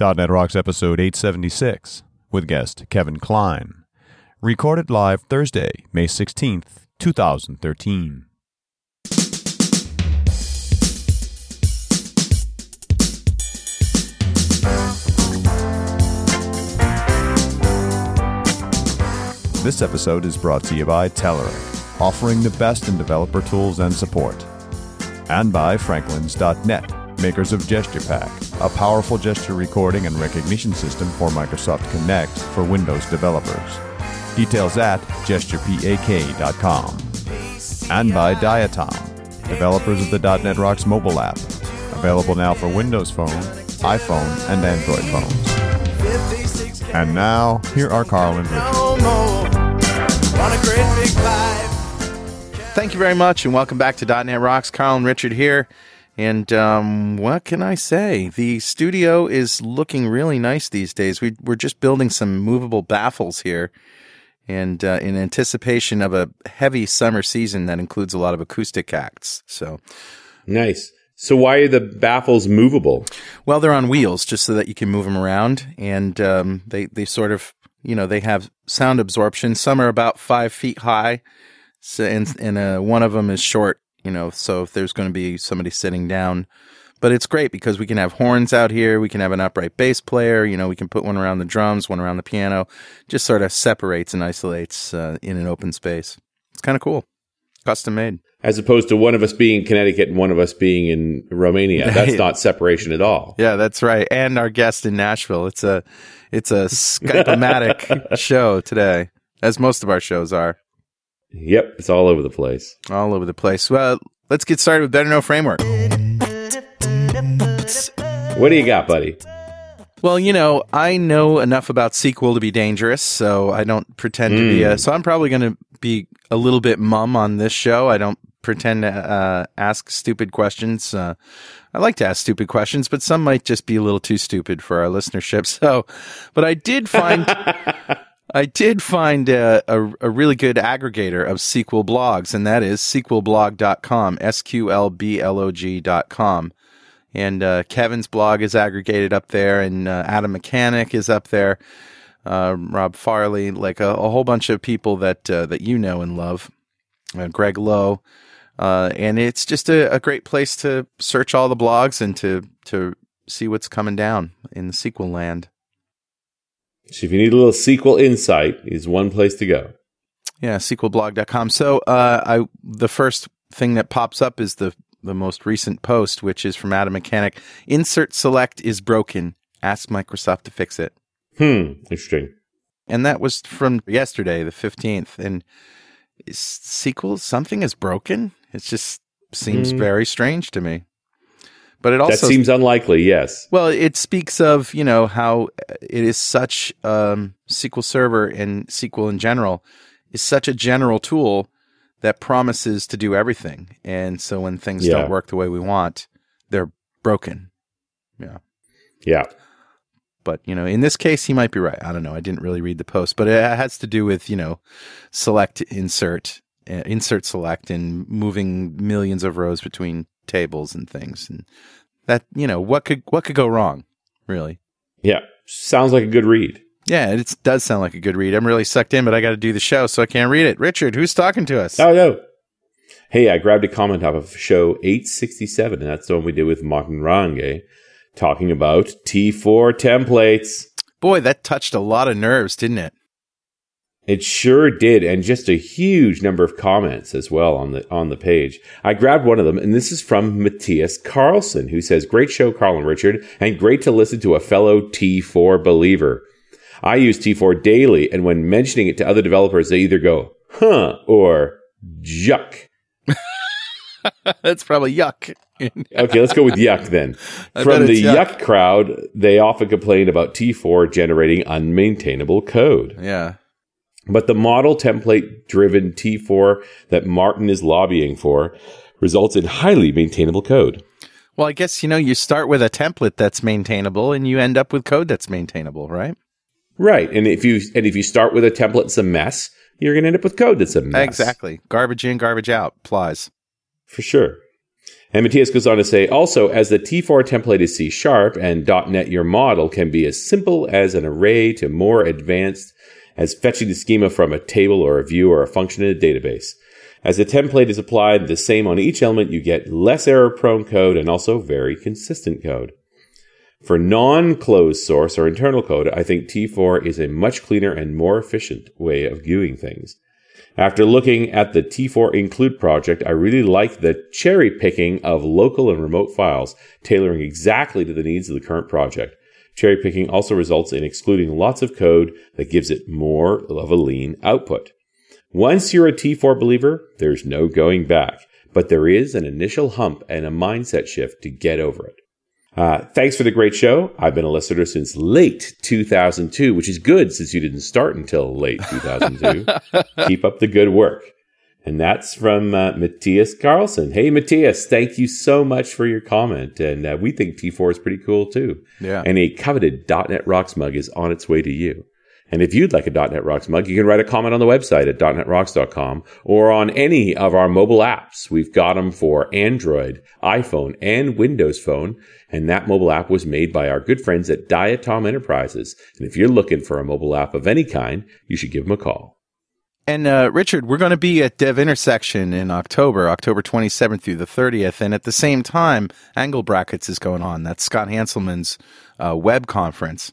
.NET Rocks episode 876 with guest Kevin Kline. Recorded live Thursday, May 16th, 2013. This episode is brought to you by Telerik, offering the best in developer tools and support. And by Franklins.net, makers of GesturePak, a powerful gesture recording and recognition system for Microsoft Kinect for Windows developers. Details at gesturepak.com. And by Diatom, developers of the .NET Rocks mobile app, available now for Windows Phone, iPhone, and Android phones. And now, here are Carl and Richard. Thank you very much, and welcome back to .NET Rocks. Carl and Richard here. And um, what can I say? The studio is looking really nice these days. We, we're just building some movable baffles here, and uh, in anticipation of a heavy summer season that includes a lot of acoustic acts. So Nice. So why are the baffles movable? Well, they're on wheels just so that you can move them around, and um, they they sort of you know they have sound absorption. Some are about five feet high, so and and uh, one of them is short. You know, so if there's going to be somebody sitting down, but it's great because we can have horns out here. We can have an upright bass player. You know, we can put one around the drums, one around the piano. Just sort of separates and isolates uh, in an open space. It's kind of cool, custom made. As opposed to one of us being in Connecticut and one of us being in Romania. That's not separation at all. Yeah, that's right. And our guest in Nashville. It's a it's a Skype-o-matic show today, as most of our shows are. Yep, it's all over the place. All over the place. Well, let's get started with Better Know Framework. What do you got, buddy? Well, you know, I know enough about SQL to be dangerous, so I don't pretend to be a. So I'm probably going to be a little bit mum on this show. I don't pretend to uh, ask stupid questions. Uh, I like to ask stupid questions, but some might just be a little too stupid for our listenership. So, but I did find. I did find a, a, a really good aggregator of SQL blogs, and that is SQLblog.com, S Q L B L O G.com. And uh, Kevin's blog is aggregated up there, and uh, Adam Machanic is up there, uh, Rob Farley, like a, a whole bunch of people that uh, that you know and love, uh, Greg Low. Uh, and it's just a, a great place to search all the blogs and to, to see what's coming down in the SQL land. So if you need a little SQL insight, is one place to go. Yeah, SQLblog.com. So uh, I the first thing that pops up is the the most recent post, which is from Adam Machanic. Insert select is broken. Ask Microsoft to fix it. Hmm, interesting. And that was from yesterday, the fifteenth. And is SQL something is broken? It just seems Hmm. very strange to me. But it That also seems unlikely, yes. well, it speaks of you know how it is such um, SQL Server and SQL in general is such a general tool that promises to do everything, and so when things Yeah. don't work the way we want, they're broken. Yeah, Yeah. but you know, in this case, he might be right. I don't know. I didn't really read the post, but it has to do with you know, select, insert, uh, insert, select, and moving millions of rows between tables and things, and that you know what could what could go wrong, really. Yeah. Sounds like a good read. Yeah, it does sound like a good read. I'm really sucked in, but I got to do the show, so I can't read it. Richard, who's talking to us? Oh, no. Hey, I grabbed a comment off of show 867, and that's the one we did with Martin Range, talking about T4 templates. Boy, that touched a lot of nerves, didn't it? It sure did, and just a huge number of comments as well on the on the page. I grabbed one of them, and this is from Matthias Carlson, who says, "Great show, Carl and Richard, and great to listen to a fellow T4 believer. I use T4 daily, and when mentioning it to other developers, they either go, huh, or juck. That's probably yuck. Okay, let's go with yuck then. I From the yuck. yuck crowd, they often complain about T4 generating unmaintainable code. yeah. But the model template driven T4 that Martin is lobbying for results in highly maintainable code. Well, I guess you know you start with a template that's maintainable, and you end up with code that's maintainable, right? Right. And if you and if you start with a template that's a mess, you're gonna end up with code that's a mess. Exactly. Garbage in, garbage out applies. For sure. And Matthias goes on to say, also, as the T4 template is C sharp and .NET your model can be as simple as an array to more advanced as fetching the schema from a table or a view or a function in a database. As the template is applied the same on each element, you get less error prone code and also very consistent code. For non-closed source or internal code, I think T4 is a much cleaner and more efficient way of viewing things. After looking at the T4 include project, I really like the cherry picking of local and remote files, tailoring exactly to the needs of the current project. Cherry picking also results in excluding lots of code that gives it more of a lean output. Once you're a T4 believer, there's no going back, but there is an initial hump and a mindset shift to get over it. Uh, thanks for the great show. I've been a listener since late 2002, which is good since you didn't start until late 2002. Keep up the good work. And that's from uh, Matthias Carlson. Hey, Matthias, thank you so much for your comment. And uh, we think T4 is pretty cool too. Yeah. And a coveted .NET Rocks mug is on its way to you. And if you'd like a .NET Rocks mug, you can write a comment on the website at .NETRocks.com or on any of our mobile apps. We've got them for Android, iPhone, and Windows Phone. And that mobile app was made by our good friends at Diatom Enterprises. And if you're looking for a mobile app of any kind, you should give them a call. And uh, Richard, we're going to be at Dev Intersection in October, October 27th through the 30th. And at the same time, Angle Brackets is going on. That's Scott Hanselman's uh, web conference.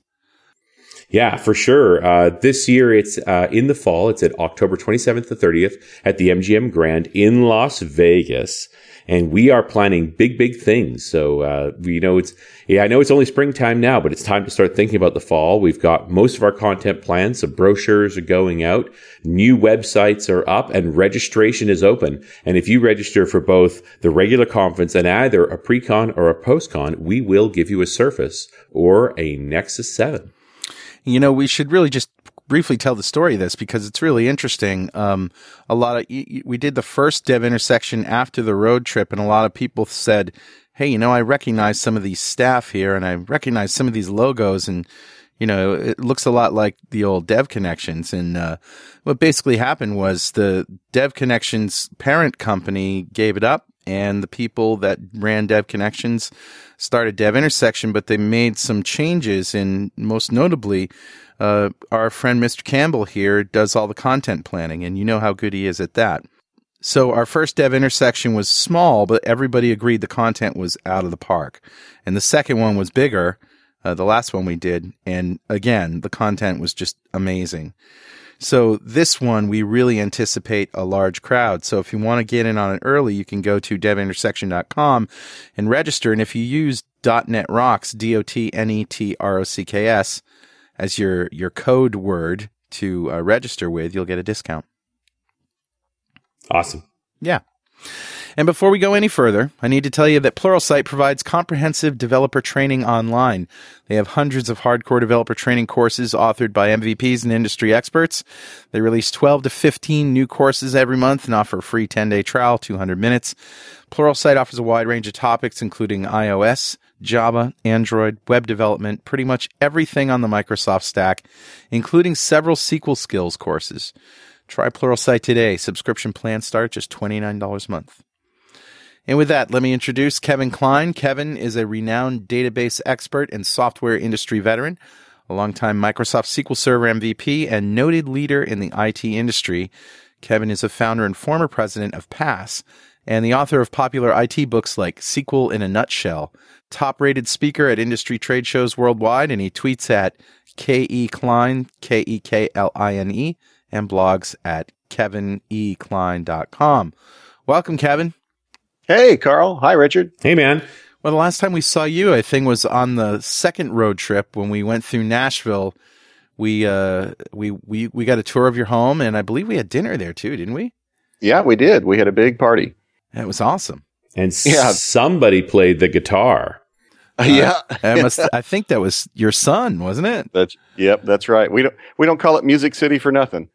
Yeah, for sure. Uh, this year, it's uh, in the fall. It's at October 27th to 30th at the MGM Grand in Las Vegas. And we are planning big, big things. So, uh, you know, it's, yeah, I know it's only springtime now, but it's time to start thinking about the fall. We've got most of our content planned. So brochures are going out. New websites are up and registration is open. And if you register for both the regular conference and either a pre-con or a post-con, we will give you a Surface or a Nexus 7. You know, we should really just briefly tell the story of this because it's really interesting. Um, a lot of we did the first dev intersection after the road trip, and a lot of people said, "Hey, you know, I recognize some of these staff here, and I recognize some of these logos, and you know, it looks a lot like the old Dev Connections." And uh, what basically happened was the Dev Connections parent company gave it up, and the people that ran Dev Connections started Dev Intersection, but they made some changes, and most notably, uh, our friend Mr. Campbell here does all the content planning, and you know how good he is at that. So our first Dev Intersection was small, but everybody agreed the content was out of the park, and the second one was bigger. Uh, the last one we did, and again, the content was just amazing. So this one, we really anticipate a large crowd. So if you want to get in on it early, you can go to devintersection.com and register. And if you use .NET Rocks, D-O-T-N-E-T-R-O-C-K-S as your, your code word to uh, register with, you'll get a discount. Awesome. Yeah. And before we go any further, I need to tell you that Pluralsight provides comprehensive developer training online. They have hundreds of hardcore developer training courses authored by MVPs and industry experts. They release 12 to 15 new courses every month and offer a free 10 day trial, 200 minutes. Pluralsight offers a wide range of topics, including iOS, Java, Android, web development, pretty much everything on the Microsoft stack, including several SQL skills courses. Try Pluralsight today. Subscription plans start just $29 a month. And with that, let me introduce Kevin Kline. Kevin is a renowned database expert and software industry veteran, a longtime Microsoft SQL Server MVP, and noted leader in the IT industry. Kevin is a founder and former president of PASS and the author of popular IT books like SQL in a Nutshell, top rated speaker at industry trade shows worldwide, and he tweets at K.E. Kline, K E K L I N E, and blogs at kevinekline.com. Welcome, Kevin. Hey, Carl. Hi, Richard. Hey, man. Well, the last time we saw you, I think, was on the second road trip when we went through Nashville. We uh, we we we got a tour of your home, and I believe we had dinner there too, didn't we? Yeah, we did. We had a big party. That was awesome. And yeah. somebody played the guitar. Uh, yeah, I, must, I think that was your son, wasn't it? That's yep, that's right. We don't we don't call it Music City for nothing.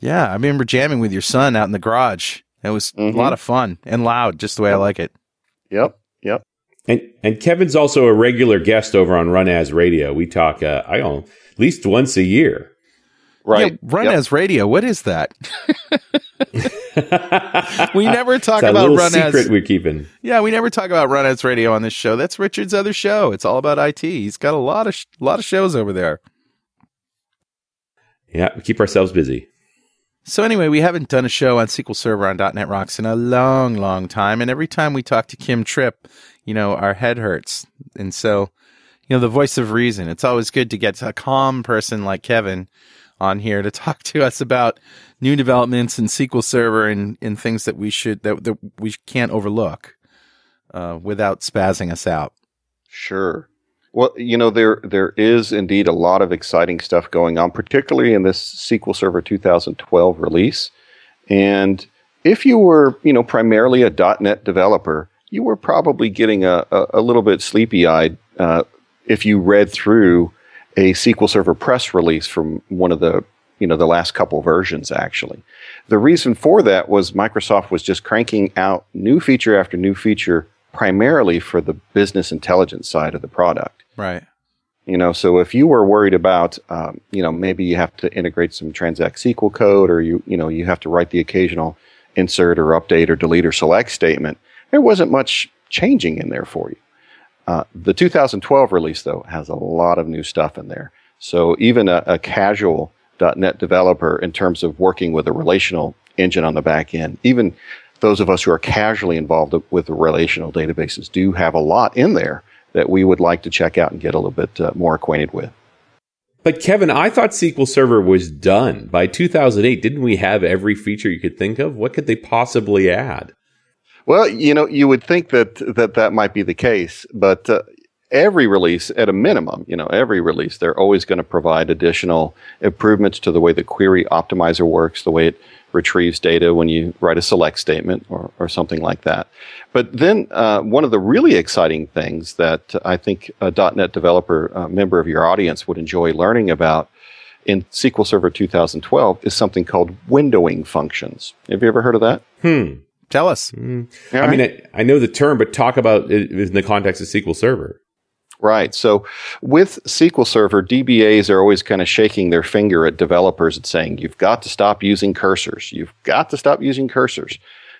Yeah, I remember jamming with your son out in the garage. It was mm-hmm. a lot of fun and loud, just the way yep. I like it. Yep. Yep. And and Kevin's also a regular guest over on Run As Radio. We talk uh, I don't at least once a year. Right. Yeah, Run yep. As Radio. What is that? we never talk It's about little run secret as we're keeping. yeah, we never talk about run as radio on this show. That's Richard's other show. It's all about IT. He's got a lot of sh- lot of shows over there. Yeah, we keep ourselves busy. So anyway, we haven't done a show on SQL Server on .NET Rocks in a long, long time, and every time we talk to Kim Tripp, you know, our head hurts. And so, you know, the voice of reason. It's always good to get a calm person like Kevin on here to talk to us about new developments in SQL Server and, and things that we should that, that we can't overlook uh, without spazzing us out. Sure. Well, you know there there is indeed a lot of exciting stuff going on, particularly in this SQL Server 2012 release. And if you were, you know, primarily a .NET developer, you were probably getting a, a, a little bit sleepy eyed uh, if you read through a SQL Server press release from one of the you know the last couple versions. Actually, the reason for that was Microsoft was just cranking out new feature after new feature, primarily for the business intelligence side of the product. Right. You know, so if you were worried about, um, you know, maybe you have to integrate some Transact SQL code, or you, you know, you have to write the occasional insert or update or delete or select statement, there wasn't much changing in there for you. Uh, the 2012 release, though, has a lot of new stuff in there. So even a, a casual .NET developer, in terms of working with a relational engine on the back end, even those of us who are casually involved with the relational databases, do have a lot in there that we would like to check out and get a little bit uh, more acquainted with. But Kevin, I thought SQL Server was done by 2008. Didn't we have every feature you could think of? What could they possibly add? Well, you know, you would think that that, that might be the case, but uh, every release, at a minimum, you know, every release, they're always going to provide additional improvements to the way the query optimizer works, the way it retrieves data when you write a select statement or, or something like that. But then uh, one of the really exciting things that I think a .NET developer uh, member of your audience would enjoy learning about in SQL Server 2012 is something called windowing functions. Have you ever heard of that? Hmm. Tell us. I mean, I, I know the term, but talk about it in the context of SQL Server. Right. So with SQL Server, DBAs are always kind of shaking their finger at developers and saying, you've got to stop using cursors. You've got to stop using cursors.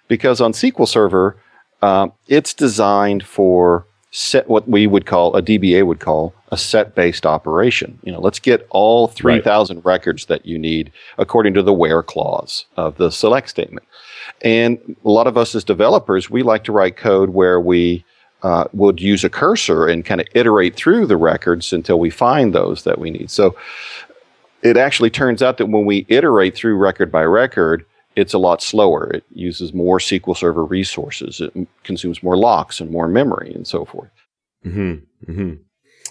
Because on SQL Server, uh, it's designed for set what we would call, a DBA would call a set based operation. You know, let's get all 3,000 right. records that you need according to the where clause of the select statement. And a lot of us as developers, we like to write code where we uh, would use a cursor and kind of iterate through the records until we find those that we need. So it actually turns out that when we iterate through record by record, it's a lot slower. It uses more SQL Server resources. It consumes more locks and more memory and so forth. Mm-hmm. Mm-hmm.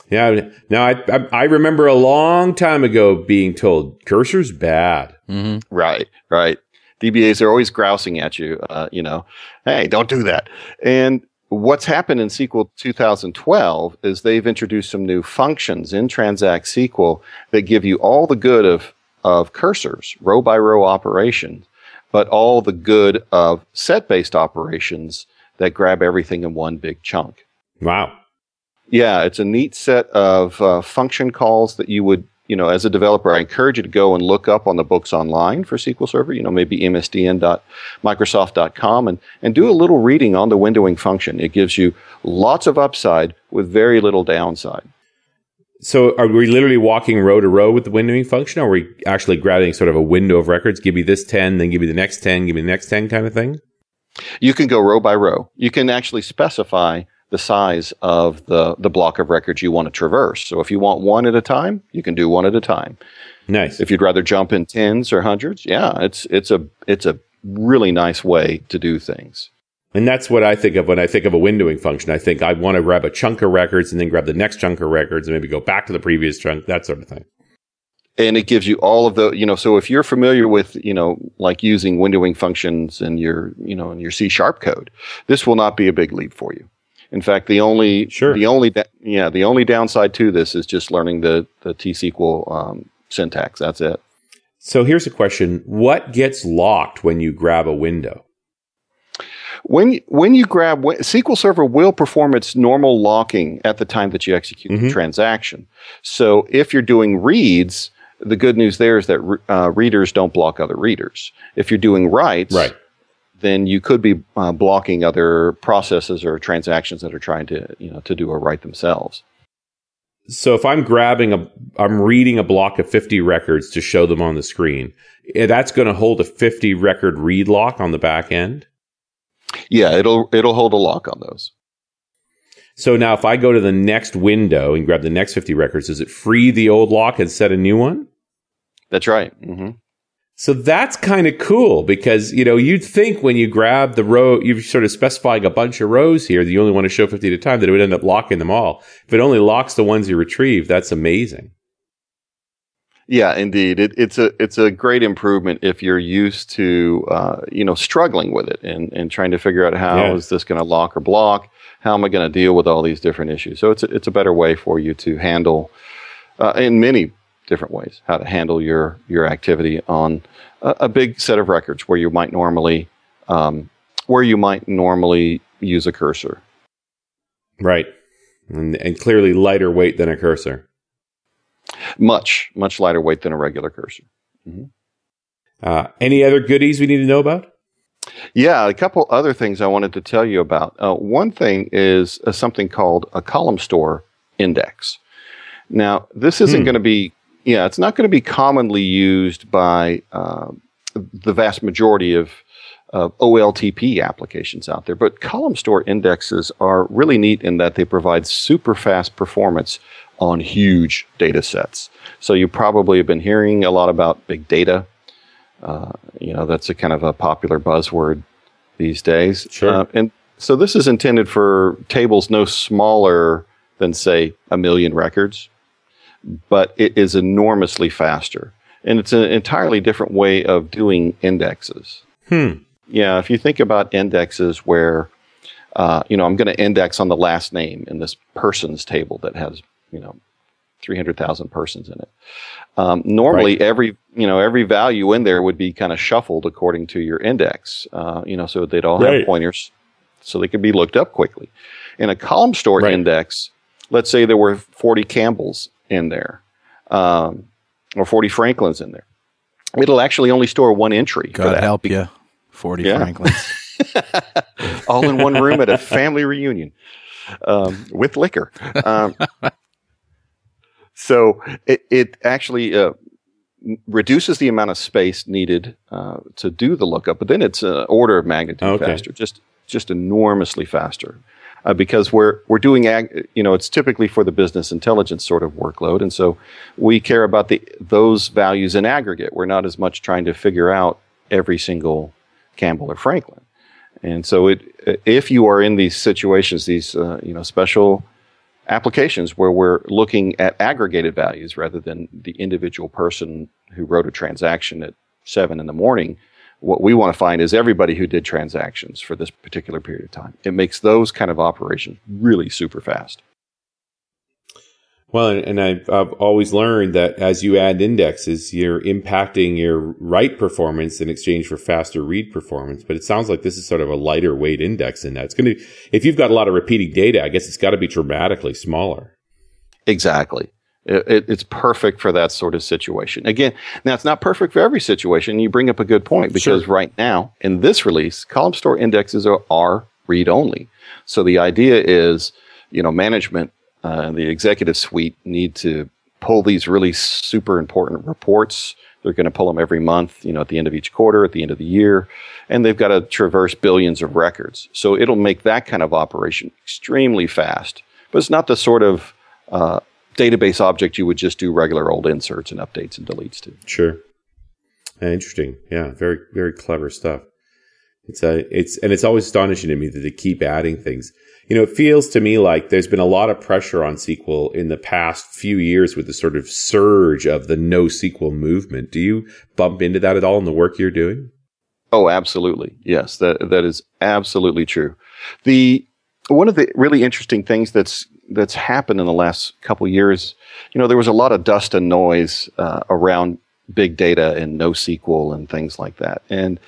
Yeah. Now I, I, I remember a long time ago being told cursor's bad. Mm-hmm. Right. Right. DBAs are always grousing at you. Uh, you know, hey, don't do that. And what's happened in SQL 2012 is they've introduced some new functions in Transact SQL that give you all the good of, of cursors, row by row operations, but all the good of set based operations that grab everything in one big chunk. Wow. Yeah, it's a neat set of uh, function calls that you would, you know, as a developer, I encourage you to go and look up on the books online for SQL Server, you know, maybe msdn.microsoft.com and, and do a little reading on the windowing function. It gives you lots of upside with very little downside. So are we literally walking row to row with the windowing function? Or are we actually grabbing sort of a window of records? Give me this 10, then give me the next 10, give me the next 10 kind of thing? You can go row by row. You can actually specify the size of the, the block of records you want to traverse. So if you want one at a time, you can do one at a time. Nice. If you'd rather jump in tens or hundreds, yeah, it's it's a it's a really nice way to do things. And that's what I think of when I think of a windowing function. I think I want to grab a chunk of records and then grab the next chunk of records and maybe go back to the previous chunk, that sort of thing. And it gives you all of the, you know, so if you're familiar with, you know, like using windowing functions in your, you know, in your C sharp code, this will not be a big leap for you. In fact, the only, sure. the only, yeah, the only downside to this is just learning the, the T SQL um, syntax. That's it. So here's a question. What gets locked when you grab a window? When when you grab SQL Server will perform its normal locking at the time that you execute mm-hmm. the transaction. So if you're doing reads, the good news there is that uh, readers don't block other readers. If you're doing writes, right. Then you could be uh, blocking other processes or transactions that are trying to you know to do a write themselves. So if I'm grabbing a, I'm reading a block of 50 records to show them on the screen, eh, that's going to hold a 50 record read lock on the back end. Yeah, it'll it'll hold a lock on those. So now if I go to the next window and grab the next 50 records, does it free the old lock and set a new one? That's right. Mm-hmm. So that's kind of cool because, you know, you'd think when you grab the row, you're sort of specifying a bunch of rows here that you only want to show 50 at a time, that it would end up locking them all. If it only locks the ones you retrieve, that's amazing. Yeah, indeed. It, it's a it's a great improvement if you're used to uh, you know struggling with it and, and trying to figure out how Yeah. is this going to lock or block. How am I going to deal with all these different issues? So it's a, it's a better way for you to handle uh, in many different ways how to handle your your activity on a, a big set of records where you might normally um, where you might normally use a cursor. Right. And, and clearly lighter weight than a cursor. Much much lighter weight than a regular cursor. Uh, any other goodies we need to know about? Yeah, a couple other things I wanted to tell you about. Uh, one thing is uh, something called a column store index. Now, this isn't Hmm. going to be, yeah, it's not going to be commonly used by uh, the vast majority of of OLTP applications out there, but column store indexes are really neat in that they provide super fast performance on huge data sets. So you probably have been hearing a lot about big data. Uh, you know, that's a kind of a popular buzzword these days. Sure. Uh, and so this is intended for tables no smaller than, say, a million records, but it is enormously faster. And it's an entirely different way of doing indexes. Hmm. Yeah, if you think about indexes where, uh, you know, I'm going to index on the last name in this person's table that has, you know, 300,000 persons in it. Um, normally, Right. every, you know, every value in there would be kind of shuffled according to your index, uh, you know, so they'd all Right. have pointers so they could be looked up quickly. In a column store Right. index, let's say there were 40 Campbells in there, um, or 40 Franklins in there. It'll actually only store one entry. God help you, forty Yeah. Franklins. all in one room at a family reunion um, with liquor. Um, so it, it actually uh, reduces the amount of space needed uh, to do the lookup, but then it's an order of magnitude Okay. faster, just just enormously faster. Uh, because we're we're doing ag- you know it's typically for the business intelligence sort of workload, and so we care about the those values in aggregate. We're not as much trying to figure out every single Campbell or Franklin. And so, it, if you are in these situations, these uh, you know special applications where we're looking at aggregated values rather than the individual person who wrote a transaction at seven in the morning, what we want to find is everybody who did transactions for this particular period of time. It makes those kind of operations really super fast. Well, and I've, I've always learned that as you add indexes, you're impacting your write performance in exchange for faster read performance. But it sounds like this is sort of a lighter weight index in that. It's going to, if you've got a lot of repeating data, I guess it's got to be dramatically smaller. Exactly. It, it, it's perfect for that sort of situation. Again, now it's not perfect for every situation. You bring up a good point because right now in this release, column store indexes are, are read only. So the idea is, you know, management, uh, the executive suite need to pull these really super important reports. They're going to pull them every month, you know, at the end of each quarter, at the end of the year, and they've got to traverse billions of records. So it'll make that kind of operation extremely fast. But it's not the sort of uh, database object you would just do regular old inserts and updates and deletes to. Sure. Uh, Interesting. Yeah. Very, very clever stuff. It's a, it's, and it's always astonishing to me that they keep adding things. You know, it feels to me like there's been a lot of pressure on SQL in the past few years with the sort of surge of the no SQL movement. Do you bump into that at all in the work you're doing? Oh, absolutely. Yes, that that is absolutely true. The one of the really interesting things that's that's happened in the last couple years, you know, there was a lot of dust and noise uh, around big data and NoSQL and things like that. And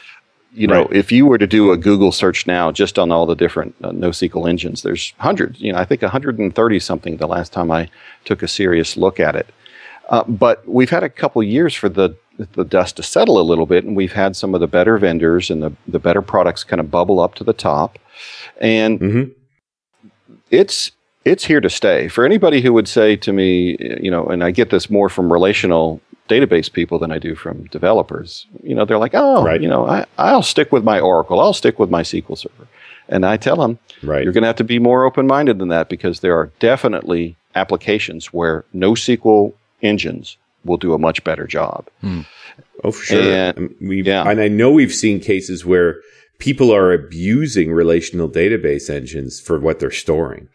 you know, Right. if you were to do a Google search now, just on all the different uh, NoSQL engines, there's hundreds. You know, I think 130 something the last time I took a serious look at it. Uh, but we've had a couple years for the the dust to settle a little bit, and we've had some of the better vendors and the, the better products kind of bubble up to the top. And mm-hmm. it's it's here to stay. For anybody who would say to me, you know, and I get this more from relational database people than I do from developers. You know, they're like, oh, Right. you know, I, I'll stick with my Oracle. I'll stick with my SQL Server. And I tell them, Right. you're going to have to be more open minded than that because there are definitely applications where NoSQL engines will do a much better job. Oh, for sure. And- Um, we've, yeah. and I know we've seen cases where people are abusing relational database engines for what they're storing.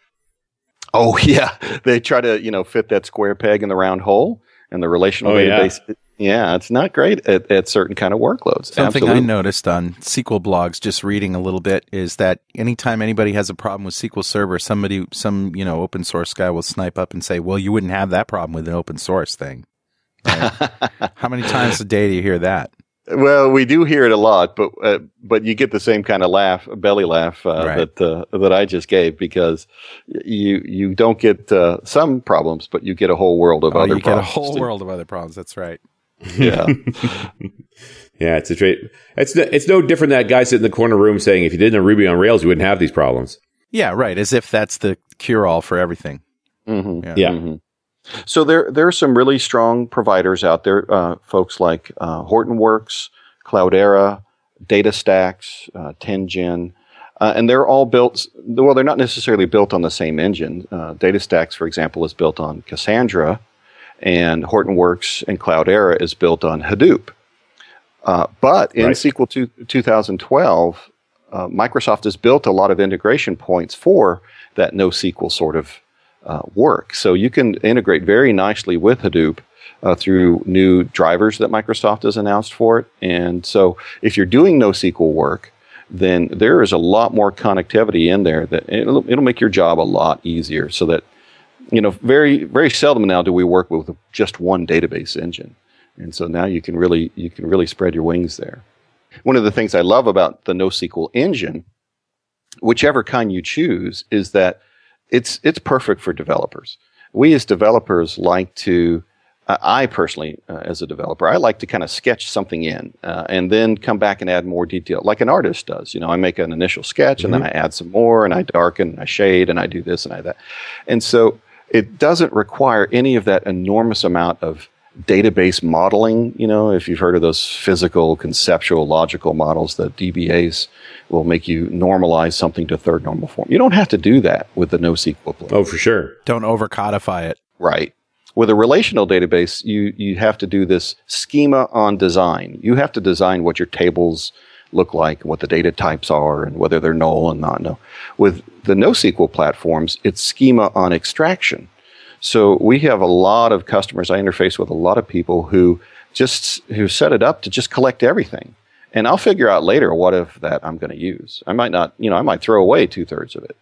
Oh yeah, they try to you know fit that square peg in the round hole, and the relational Oh, yeah. database. Yeah. it's not great at, at certain kind of workloads. Something Absolutely. I noticed on SQL blogs, just reading a little bit, is that anytime anybody has a problem with SQL Server, somebody, some you know, open source guy will snipe up and say, "Well, you wouldn't have that problem with an open source thing." Right? How many times a day do you hear that? Well, we do hear it a lot, but uh, but you get the same kind of laugh, belly laugh uh, Right. that uh, that I just gave because you you don't get uh, some problems, but you get a whole world of Oh, other you get a problems. whole world of other problems. That's right. Yeah, Yeah, it's a trait. It's no, it's no different than that guy sitting in the corner room saying, if you didn't have Ruby on Rails, you wouldn't have these problems. Yeah, right. As if that's the cure all for everything. hmm Yeah. Yeah. hmm So there there are some really strong providers out there, uh, folks like uh, Hortonworks, Cloudera, DataStax, uh, 10gen, uh, and they're all built. Well, they're not necessarily built on the same engine. Uh, DataStax, for example, is built on Cassandra, and Hortonworks and Cloudera is built on Hadoop. Uh, but in Right. SQL two, 2012, uh, Microsoft has built a lot of integration points for that NoSQL sort of uh, work. So you can integrate very nicely with Hadoop uh, through new drivers that Microsoft has announced for it. And so if you're doing NoSQL work, then there is a lot more connectivity in there that it'll, it'll make your job a lot easier so that you know very very seldom now do we work with just one database engine and so now you can really you can really spread your wings there one of the things i love about the NoSQL engine whichever kind you choose is that it's it's perfect for developers we as developers like to uh, I personally, uh, as a developer, I like to kind of sketch something in uh, and then come back and add more detail, like an artist does. You know, I make an initial sketch and then I add some more and I darken, and I shade, and I do this and I that. And so it doesn't require any of that enormous amount of database modeling. You know, if you've heard of those physical, conceptual, logical models, the DBAs will make you normalize something to third normal form. You don't have to do that with the NoSQL plugin. Oh, for sure. Don't over codify it. Right. With a relational database, you, you have to do this schema on design. You have to design what your tables look like, what the data types are, and whether they're null and not null. With the NoSQL platforms, it's schema on extraction. So we have a lot of customers. I interface with a lot of people who just who set it up to just collect everything, and I'll figure out later what of that I'm going to use. I might not, you know, I might throw away two thirds of it,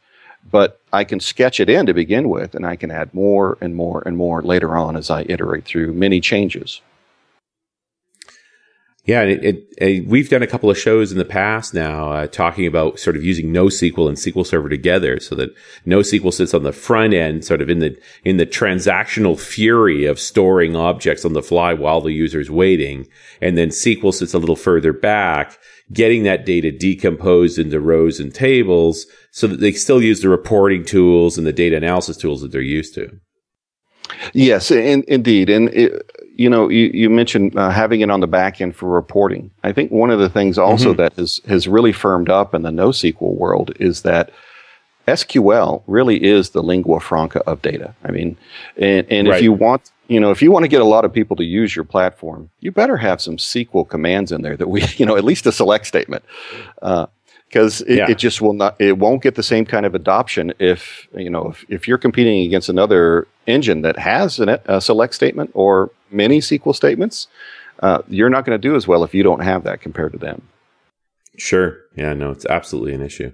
but I can sketch it in to begin with, and I can add more and more and more later on as I iterate through many changes. Yeah, it, it, it, we've done a couple of shows in the past now uh, talking about sort of using NoSQL and SQL Server together, so that NoSQL sits on the front end, sort of in the in the transactional fury of storing objects on the fly while the user's waiting, and then SQL sits a little further back, getting that data decomposed into rows and tables, so that they still use the reporting tools and the data analysis tools that they're used to. Yes, in, indeed. And, it, you know, you, you mentioned uh, having it on the back end for reporting. I think one of the things also that has, has really firmed up in the NoSQL world is that SQL really is the lingua franca of data. I mean, and, and Right. if you want, you know, if you want to get a lot of people to use your platform, you better have some SQL commands in there that we, you know, at least a select statement. because it, Yeah. it just will not it won't get the same kind of adoption if you know if, if you're competing against another engine that has an, a select statement or many SQL statements uh, you're not going to do as well if you don't have that compared to them Sure. Yeah, no, it's absolutely an issue.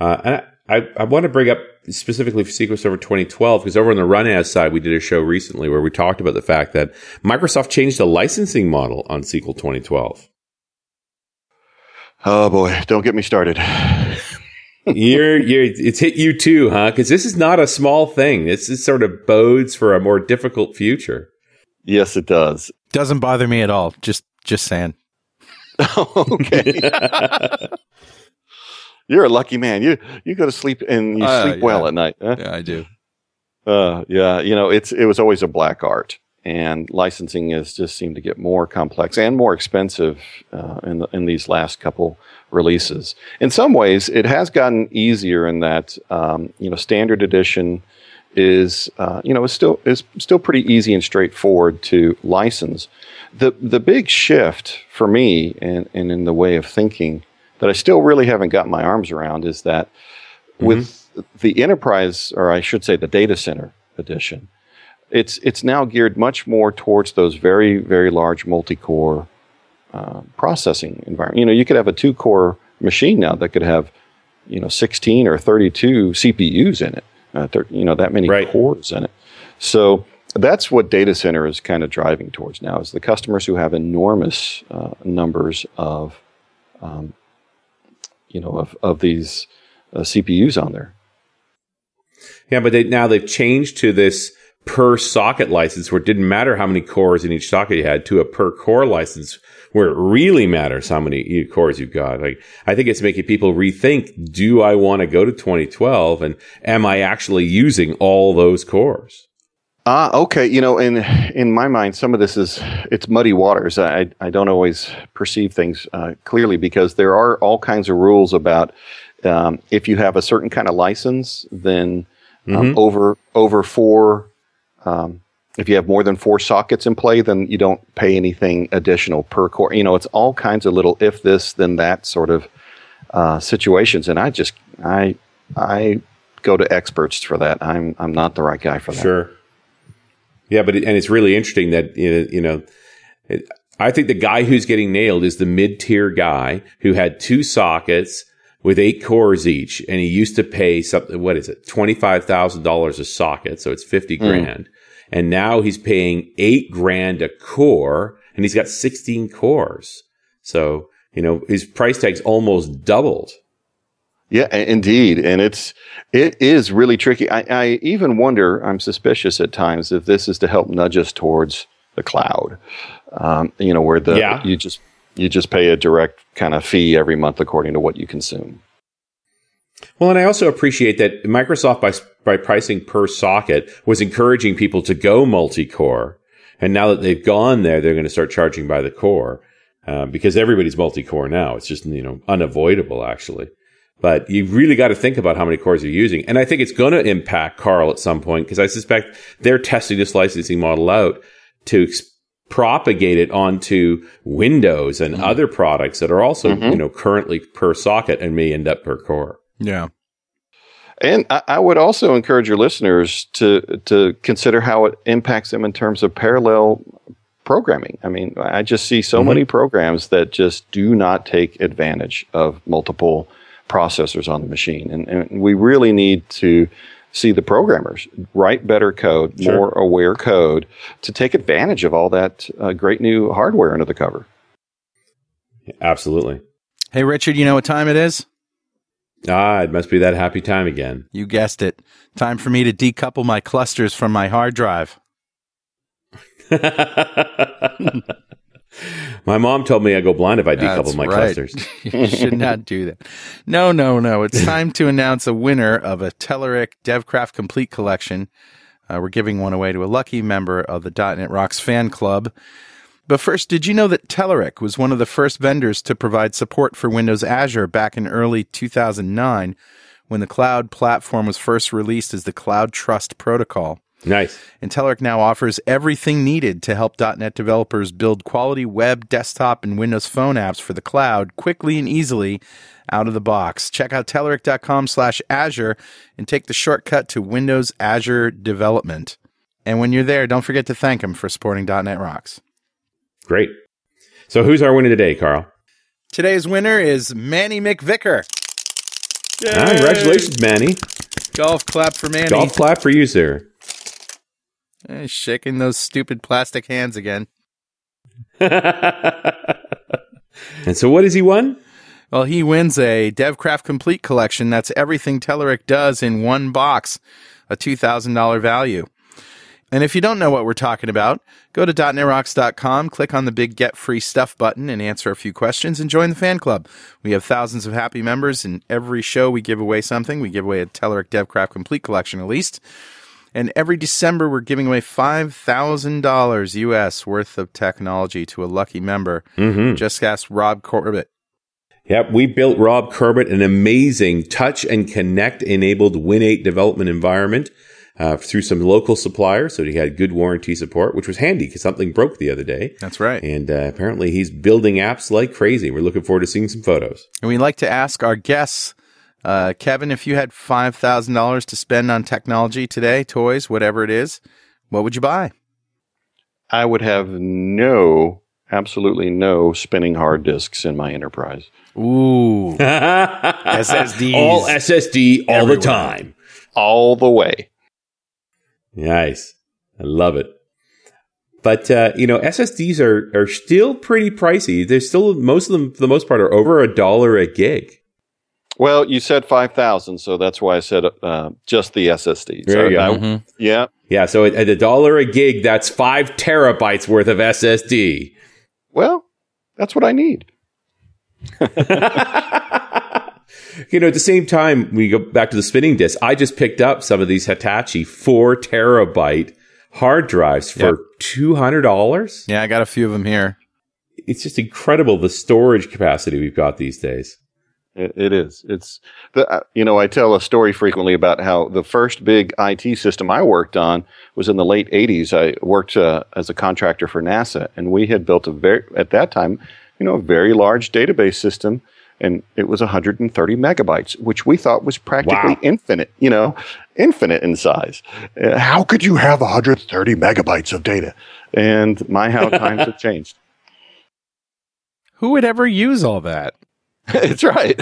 Uh, and I, I want to bring up specifically for SQL Server 2012 because over on the run as side, we did a show recently where we talked about the fact that Microsoft changed the licensing model on SQL 2012. oh boy don't get me started you're, you're, it's hit you too, huh? Because this is not a small thing. This is sort of bodes for a more difficult future. Yes, it does. Doesn't bother me at all. Just just saying. okay. You're a lucky man. You you go to sleep and you Uh, sleep well at night. huh? Yeah, I do. Uh, yeah, you know, it's it was always a black art, and licensing has just seemed to get more complex and more expensive uh, in the, in these last couple releases. In some ways, it has gotten easier in that um, you know standard edition is uh, you know is still is still pretty easy and straightforward to license. The the big shift for me and, and in the way of thinking that I still really haven't got my arms around is that with the enterprise, or I should say, the data center edition, it's it's now geared much more towards those very very large multi-core uh, processing environment. You know, you could have a two-core machine now that could have you know 16 or 32 CPUs in it. Uh, thir- you know that many Right. cores in it. So that's what data center is kind of driving towards now is the customers who have enormous uh, numbers of um, you know of of these uh, CPUs on there. Yeah, but they, now they've changed to this per socket license where it didn't matter how many cores in each socket you had to a per core license where it really matters how many cores you've got. Like, I think it's making people rethink, do I want to go to 2012 and am I actually using all those cores? Ah, okay. You know, in in my mind, some of this is it's muddy waters. I I don't always perceive things uh, clearly because there are all kinds of rules about um, if you have a certain kind of license, then um, over over four. Um, if you have more than four sockets in play, then you don't pay anything additional per core. You know, it's all kinds of little if this then that sort of uh, situations, and I just I I go to experts for that. I'm I'm not the right guy for that. Sure. Yeah, but it, and it's really interesting that you know, it, I think the guy who's getting nailed is the mid tier guy who had two sockets with eight cores each, and he used to pay something. What is it? Twenty five thousand dollars a socket, so it's fifty grand. And now he's paying eight grand a core, and he's got sixteen cores. So you know his price tag's almost doubled. Yeah, indeed, and it's it is really tricky. I, I even wonder. I'm suspicious at times if this is to help nudge us towards the cloud. Um, you know, where the Yeah. you just you just pay a direct kind of fee every month according to what you consume. Well, and I also appreciate that Microsoft, by by pricing per socket, was encouraging people to go multi-core. And now that they've gone there, they're going to start charging by the core uh, because everybody's multi-core now. It's just you know unavoidable, actually. But you really got to think about how many cores you're using, and I think it's going to impact Carl at some point because I suspect they're testing this licensing model out to propagate it onto Windows and mm-hmm. other products that are also mm-hmm. you know currently per socket and may end up per core. Yeah. And I, I would also encourage your listeners to to consider how it impacts them in terms of parallel programming. I mean, I just see so mm-hmm. many programs that just do not take advantage of multiple processors on the machine, and, and we really need to see the programmers write better code, Sure. more aware code to take advantage of all that uh, great new hardware under the cover. Absolutely. Hey, Richard, you know what time it is? Ah, it must be that happy time again. You guessed it. Time for me to decouple my clusters from my hard drive. my mom told me I go blind if I decouple That's my right. clusters. you should not do that. No, no, no. It's time to announce a winner of a Telerik DevCraft Complete Collection. Uh, we're giving one away to a lucky member of the .NET Rocks fan club. But first, did you know that Telerik was one of the first vendors to provide support for Windows Azure back in early 2009 when the cloud platform was first released as the Cloud Trust Protocol? Nice. And Telerik now offers everything needed to help .NET developers build quality web, desktop, and Windows Phone apps for the cloud quickly and easily out of the box. Check out Telerik.com slash Azure and take the shortcut to Windows Azure development. And when you're there, don't forget to thank them for supporting .NET Rocks. Great. So who's our winner today, Carl? Today's winner is Manny McVicker. Ah, congratulations, Manny. Golf clap for Manny. Golf clap for you, sir. Eh, shaking those stupid plastic hands again. and so what has he won? Well, he wins a DevCraft Complete collection. That's everything Telerik does in one box, a $2,000 value. And if you don't know what we're talking about, go to .netrocks.com, click on the big Get Free Stuff button, and answer a few questions and join the fan club. We have thousands of happy members, and every show we give away something. We give away a Telerik DevCraft Complete Collection at least. And every December, we're giving away $5,000 US worth of technology to a lucky member. Mm-hmm. Just ask Rob Corbett. Yep, we built Rob Corbett an amazing touch and Kinect enabled Win8 development environment uh, through some local suppliers. So he had good warranty support, which was handy because something broke the other day. That's right. And uh, apparently he's building apps like crazy. We're looking forward to seeing some photos. And we like to ask our guests, uh, Kevin, if you had $5,000 to spend on technology today, toys, whatever it is, what would you buy? I would have no, absolutely no spinning hard disks in my enterprise. Ooh. SSDs. All SSD all Everywhere. the time. All the way. Nice. I love it. But uh, you know, SSDs are are still pretty pricey. They're still most of them, for the most part, are over a dollar a gig. Well, you said 5,000, so that's why I said uh, just the SSDs. There you I- go. I- yeah. Yeah, so at, at a dollar a gig, that's five terabytes worth of SSD. Well, that's what I need. you know, at the same time, we go back to the spinning disk. I just picked up some of these Hitachi four terabyte hard drives for Yep. two hundred dollars. Yeah, I got a few of them here. It's just incredible the storage capacity we've got these days. It, it is. It's the uh, you know I tell a story frequently about how the first big IT system I worked on was in the late '80s. I worked uh, as a contractor for NASA, and we had built a very at that time, you know, a very large database system, and it was 130 megabytes, which we thought was practically Wow. infinite. You know, infinite in size. Uh, how could you have 130 megabytes of data? And my how times have changed. Who would ever use all that? it's right.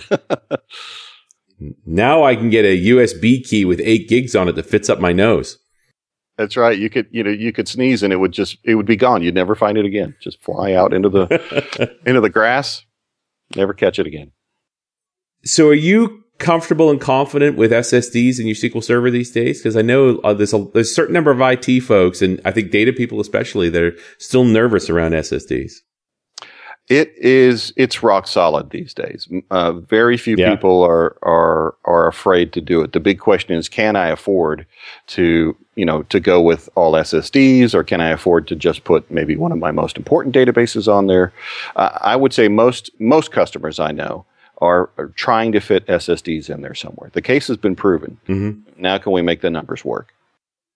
Now I can get a USB key with eight gigs on it that fits up my nose. That's right. You could, you know, you could sneeze and it would just, it would be gone. You'd never find it again. Just fly out into the, into the grass. Never catch it again. So are you comfortable and confident with SSDs in your SQL Server these days? Because I know uh, there's a there's a certain number of IT folks, and I think data people especially, that are still nervous around SSDs. It is, it's rock solid these days. Uh, very few Yeah. people are, are, are afraid to do it. The big question is, can I afford to, you know, to go with all SSDs or can I afford to just put maybe one of my most important databases on there? Uh, I would say most, most customers I know are, are trying to fit SSDs in there somewhere. The case has been proven. Mm-hmm. Now can we make the numbers work?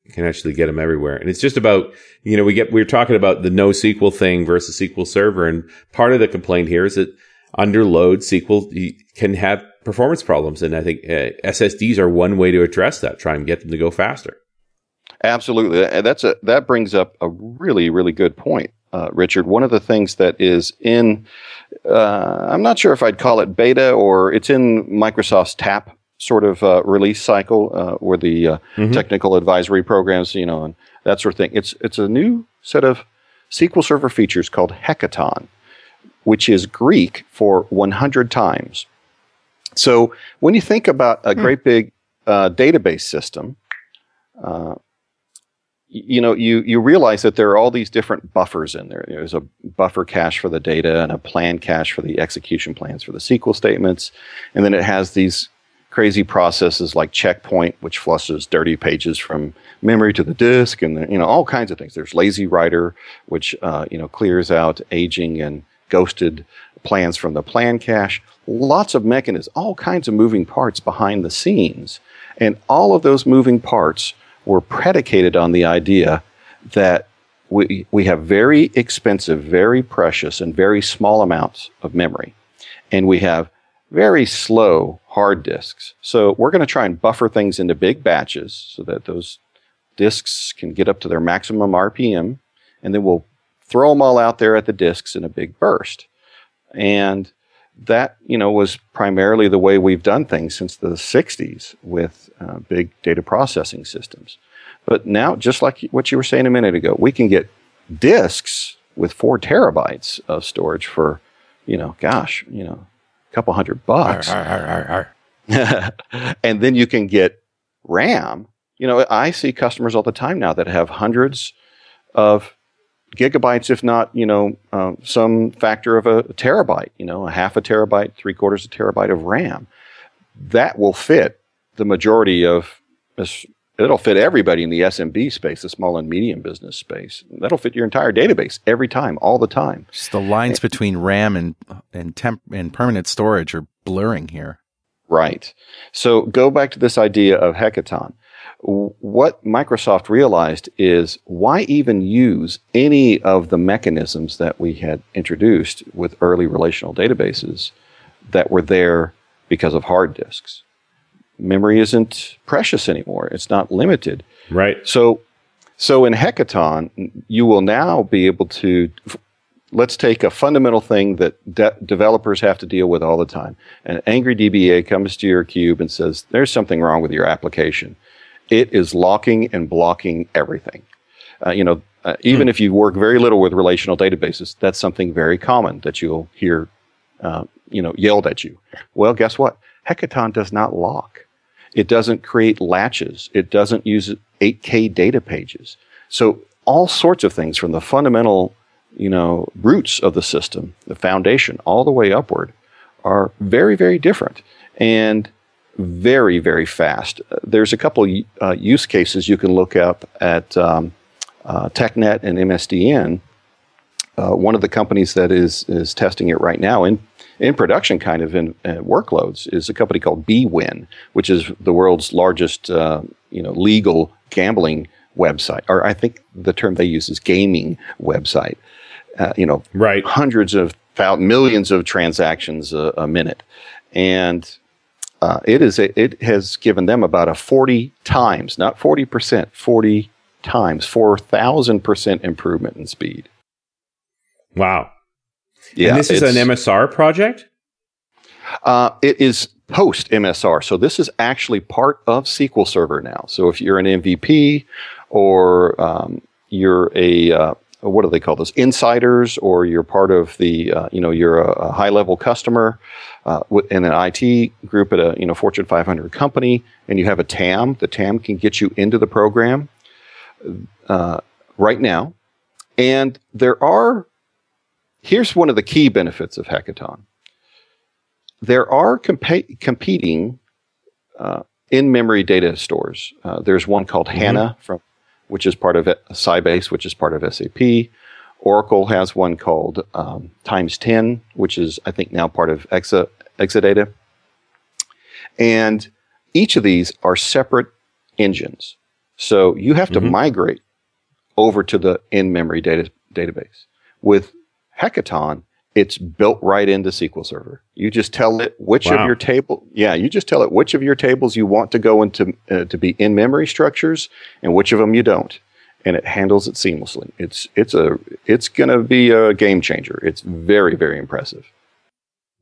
You can actually get them everywhere, and it's just about you know we get we are talking about the NoSQL thing versus SQL Server, and part of the complaint here is that under load SQL can have performance problems, and I think uh, SSDs are one way to address that. Try and get them to go faster. Absolutely, and that's a that brings up a really really good point, uh, Richard. One of the things that is in, uh, I'm not sure if I'd call it beta or it's in Microsoft's TAP sort of uh, release cycle, uh, or the uh, Mhm. technical advisory programs, you know, and that sort of thing. It's it's a new set of SQL Server features called Hekaton, which is Greek for 100 times. So when you think about a great big uh, database system, uh, you know, you you realize that there are all these different buffers in there. There's a buffer cache for the data and a plan cache for the execution plans for the SQL statements, and then it has these crazy processes like checkpoint, which flushes dirty pages from memory to the disk, and you know all kinds of things. There's lazy writer, which uh, you know clears out aging and ghosted plans from the plan cache. Lots of mechanisms, all kinds of moving parts behind the scenes, and all of those moving parts were predicated on the idea that we, we have very expensive, very precious, and very small amounts of memory. And we have very slow hard disks. So we're going to try and buffer things into big batches so that those disks can get up to their maximum RPM. And then we'll throw them all out there at the disks in a big burst. And that, you know, was primarily the way we've done things since the 60s with uh, big data processing systems. But now, just like what you were saying a minute ago, we can get disks with four terabytes of storage for, you know, gosh, you know, couple hundred bucks. and then you can get RAM You know, I see customers all the time now that have hundreds of gigabytes, if not, you know, um, some factor of a terabyte, you know, a half a terabyte, three quarters a terabyte of RAM. That will fit the majority of, it'll fit everybody in the SMB space, the small and medium business space. That'll fit your entire database every time, all the time. Just the lines eh. between RAM and and temp and permanent storage are blurring here. Right. So go back to this idea of Hekaton what Microsoft realized is why even use any of the mechanisms that we had introduced with early relational databases that were there because of hard disks? Memory isn't precious anymore. It's not limited. Right. So, so in Hekaton, you will now be able to. Let's take a fundamental thing that de- developers have to deal with all the time. An angry DBA comes to your cube and says, "There's something wrong with your application." it is locking and blocking everything. Uh, you know, uh, even hmm. if you work very little with relational databases, that's something very common that you'll hear, uh, you know, yelled at you. Well, guess what? Hekaton does not lock. It doesn't create latches. It doesn't use 8K data pages. So all sorts of things from the fundamental, you know, roots of the system, the foundation, all the way upward, are very, very different. And very, very fast. There's a couple uh, use cases you can look up at um, uh, TechNet and MSDN. Uh, one of the companies that is is testing it right now in in production kind of in uh, workloads is a company called BWin, which is the world's largest uh, you know legal gambling website, or I think the term they use is gaming website. Uh, you know, right, hundreds of millions of transactions a, a minute, and uh, it is a, it has given them about a 40 times, not 40%, 40 times, 4,000% improvement in speed. Wow. Yeah. And this is an MSR project? Uh, it is post MSR. So this is actually part of SQL Server now. So if you're an MVP or um, you're a uh, what do they call those insiders or you're part of the uh, you know you're a, a high level customer uh, in an IT group at a you know Fortune 500 company and you have a TAM the TAM can get you into the program uh, right now and there are here's one of the key benefits of hekaton there are compa- competing uh, in memory data stores uh, there's one called mm-hmm. HANA from which is part of Sybase, which is part of SAP. Oracle has one called um, TimesTen, which is, I think, now part of Exa, Exadata. And each of these are separate engines. So you have to mm-hmm. migrate over to the in memory data, database. With Hekaton, it's built right into SQL Server. You just tell it which wow. of your table, yeah, you just tell it which of your tables you want to go into uh, to be in memory structures and which of them you don't, and it handles it seamlessly. It's it's a it's going to be a game changer. It's very very impressive.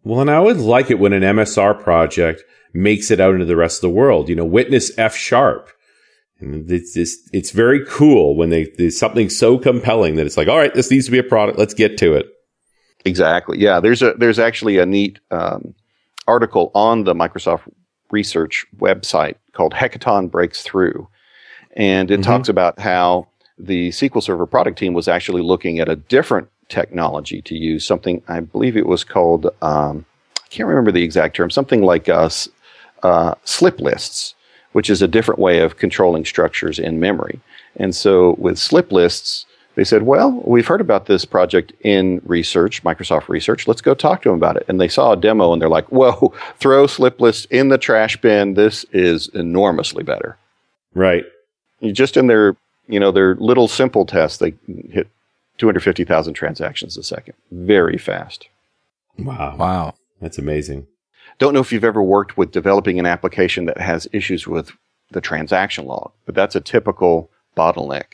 Well, and I would like it when an MSR project makes it out into the rest of the world. You know, witness F sharp. It's just, it's very cool when they there's something so compelling that it's like, all right, this needs to be a product. Let's get to it. Exactly. Yeah. There's a there's actually a neat um, article on the Microsoft Research website called Hekaton Breaks Through, and it mm-hmm. talks about how the SQL Server product team was actually looking at a different technology to use. Something I believe it was called um, I can't remember the exact term. Something like uh, uh, skip lists, which is a different way of controlling structures in memory. And so with skip lists they said, Well, we've heard about this project in research, Microsoft Research. Let's go talk to them about it. And they saw a demo and they're like, Whoa, throw skip lists in the trash bin. This is enormously better. Right. Just in their, you know, their little simple test, they hit 250,000 transactions a second. Very fast. Wow. Wow. That's amazing. Don't know if you've ever worked with developing an application that has issues with the transaction log, but that's a typical bottleneck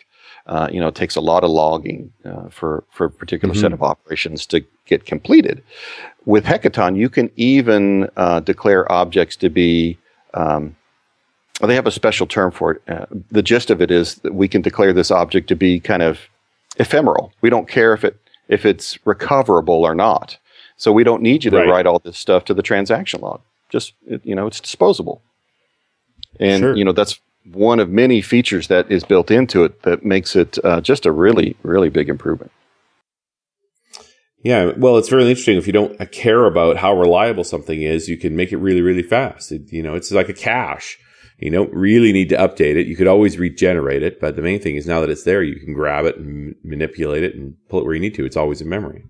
uh, you know, it takes a lot of logging uh, for for a particular mm-hmm. set of operations to get completed. With Hekaton, you can even uh, declare objects to be. Um, well, they have a special term for it. Uh, the gist of it is that we can declare this object to be kind of ephemeral. We don't care if it if it's recoverable or not. So we don't need you to right. write all this stuff to the transaction log. Just you know, it's disposable. And sure. you know that's one of many features that is built into it that makes it uh, just a really, really big improvement. Yeah, well, it's very interesting. If you don't care about how reliable something is, you can make it really, really fast. It, you know, it's like a cache. You don't really need to update it. You could always regenerate it, but the main thing is now that it's there, you can grab it and manipulate it and pull it where you need to. It's always in memory.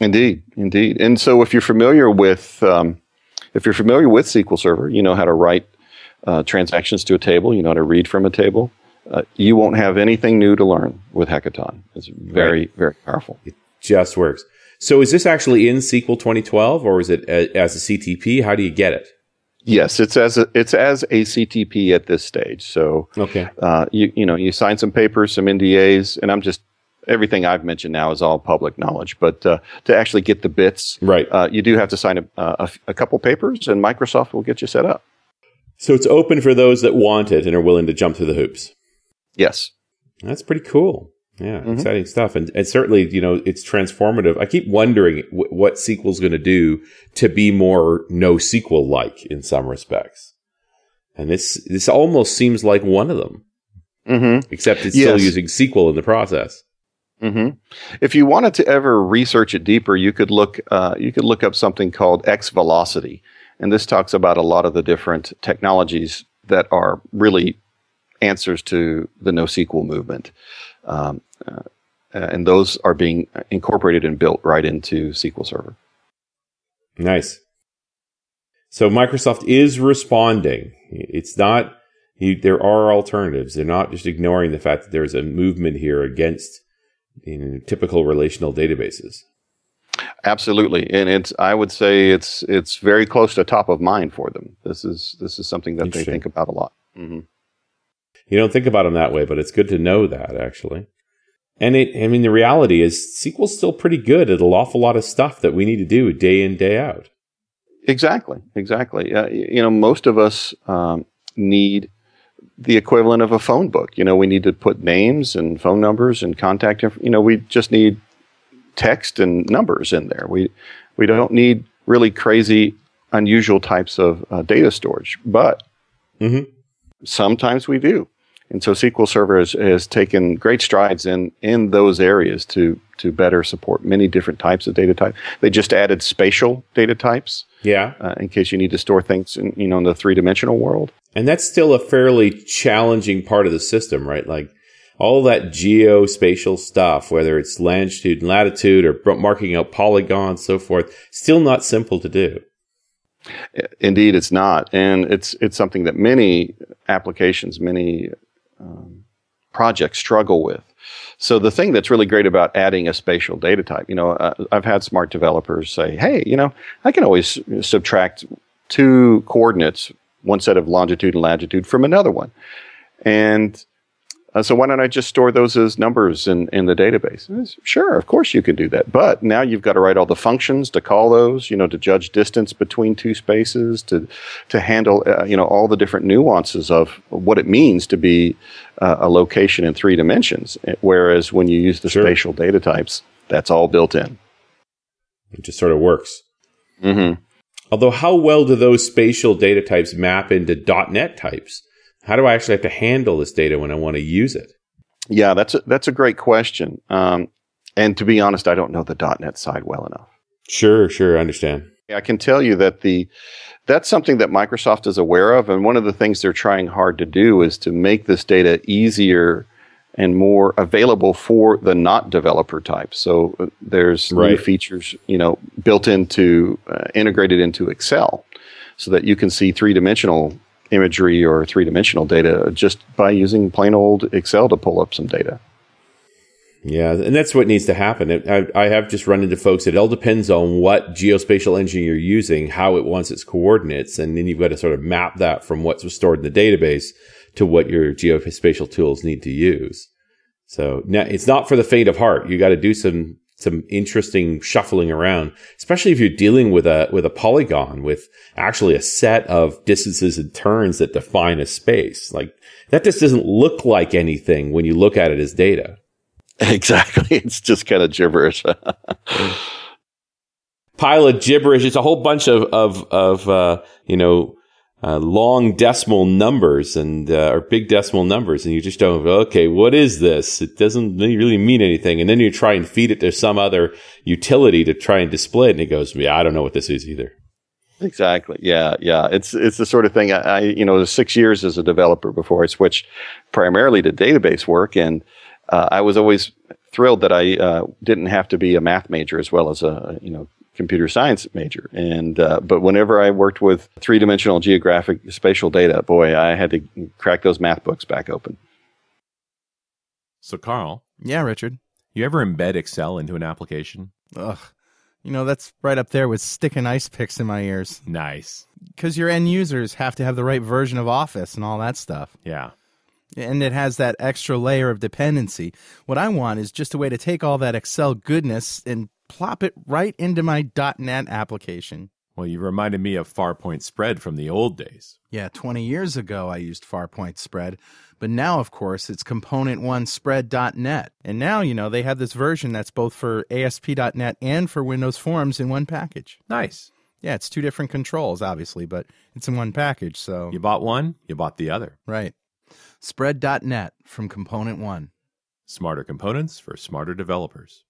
Indeed, indeed. And so, if you're familiar with um, if you're familiar with SQL Server, you know how to write uh, transactions to a table. You know how to read from a table. Uh, you won't have anything new to learn with Hekaton. It's very, right. very powerful. It just works. So, is this actually in SQL 2012, or is it a, as a CTP? How do you get it? Yes, it's as a, it's as a CTP at this stage. So, okay, uh, you you know you sign some papers, some NDAs, and I'm just everything I've mentioned now is all public knowledge. But uh, to actually get the bits, right, uh, you do have to sign a, a, a, couple papers, and Microsoft will get you set up. So it's open for those that want it and are willing to jump through the hoops. Yes, that's pretty cool. Yeah, mm-hmm. exciting stuff, and and certainly you know it's transformative. I keep wondering w- what SQL's going to do to be more NoSQL like in some respects, and this this almost seems like one of them. Mm-hmm. Except it's yes. still using SQL in the process. Mm-hmm. If you wanted to ever research it deeper, you could look uh, you could look up something called xVelocity, and this talks about a lot of the different technologies that are really answers to the NoSQL movement, um, uh, and those are being incorporated and built right into SQL Server. Nice. So Microsoft is responding. It's not. You, there are alternatives. They're not just ignoring the fact that there's a movement here against in typical relational databases. Absolutely, and it's I would say it's it's very close to top of mind for them. This is this is something that they think about a lot. Mm-hmm. You don't think about them that way, but it's good to know that actually. And it, I mean, the reality is SQL's still pretty good at an awful lot of stuff that we need to do day in day out. Exactly, exactly. Uh, you know, most of us um, need the equivalent of a phone book. You know, we need to put names and phone numbers and contact. Inf- you know, we just need text and numbers in there. We we don't need really crazy, unusual types of uh, data storage, but mm-hmm. sometimes we do. And so SQL Server has, has taken great strides in in those areas to to better support many different types of data types. They just added spatial data types. Yeah. Uh, in case you need to store things in you know in the three dimensional world. And that's still a fairly challenging part of the system, right? Like all that geospatial stuff, whether it's longitude and latitude or marking out polygons, so forth, still not simple to do. Indeed, it's not, and it's it's something that many applications, many um, projects struggle with. So the thing that's really great about adding a spatial data type, you know, uh, I've had smart developers say, "Hey, you know, I can always subtract two coordinates one set of longitude and latitude from another one. And uh, so why don't I just store those as numbers in, in the database? Sure, of course you can do that. But now you've got to write all the functions to call those, you know, to judge distance between two spaces, to to handle, uh, you know, all the different nuances of what it means to be uh, a location in three dimensions. Whereas when you use the sure. spatial data types, that's all built in. It just sort of works. Mm-hmm. Although, how well do those spatial data types map into .NET types? How do I actually have to handle this data when I want to use it? Yeah, that's a, that's a great question. Um, and to be honest, I don't know the .NET side well enough. Sure, sure, I understand. I can tell you that the that's something that Microsoft is aware of, and one of the things they're trying hard to do is to make this data easier and more available for the not developer type. So uh, there's right. new features, you know, built into uh, integrated into Excel, so that you can see three dimensional imagery or three dimensional data just by using plain old Excel to pull up some data. Yeah, and that's what needs to happen. I, I have just run into folks. It all depends on what geospatial engine you're using, how it wants its coordinates, and then you've got to sort of map that from what's stored in the database to what your geospatial tools need to use. So now it's not for the faint of heart. You got to do some some interesting shuffling around, especially if you're dealing with a with a polygon with actually a set of distances and turns that define a space. Like that just doesn't look like anything when you look at it as data. Exactly. It's just kind of gibberish. Pile of gibberish. It's a whole bunch of of of uh, you know uh, long decimal numbers and uh, or big decimal numbers, and you just don't. Okay, what is this? It doesn't really mean anything. And then you try and feed it to some other utility to try and display it, and it goes, "Yeah, I don't know what this is either." Exactly. Yeah, yeah. It's it's the sort of thing I, I you know six years as a developer before I switched primarily to database work, and uh, I was always thrilled that I uh, didn't have to be a math major as well as a you know computer science major. And uh, but whenever I worked with three dimensional geographic spatial data, boy, I had to crack those math books back open. So, Carl. Yeah, Richard. You ever embed Excel into an application? Ugh. You know, that's right up there with sticking ice picks in my ears. Nice. Because your end users have to have the right version of Office and all that stuff. Yeah. And it has that extra layer of dependency. What I want is just a way to take all that Excel goodness and plop it right into my .NET application. Well, you reminded me of Farpoint Spread from the old days. Yeah, 20 years ago I used Farpoint Spread, but now of course it's Component 1 Spread.net. And now, you know, they have this version that's both for ASP.NET and for Windows Forms in one package. Nice. Yeah, it's two different controls obviously, but it's in one package, so You bought one, you bought the other. Right. Spread.net from Component 1. Smarter components for smarter developers.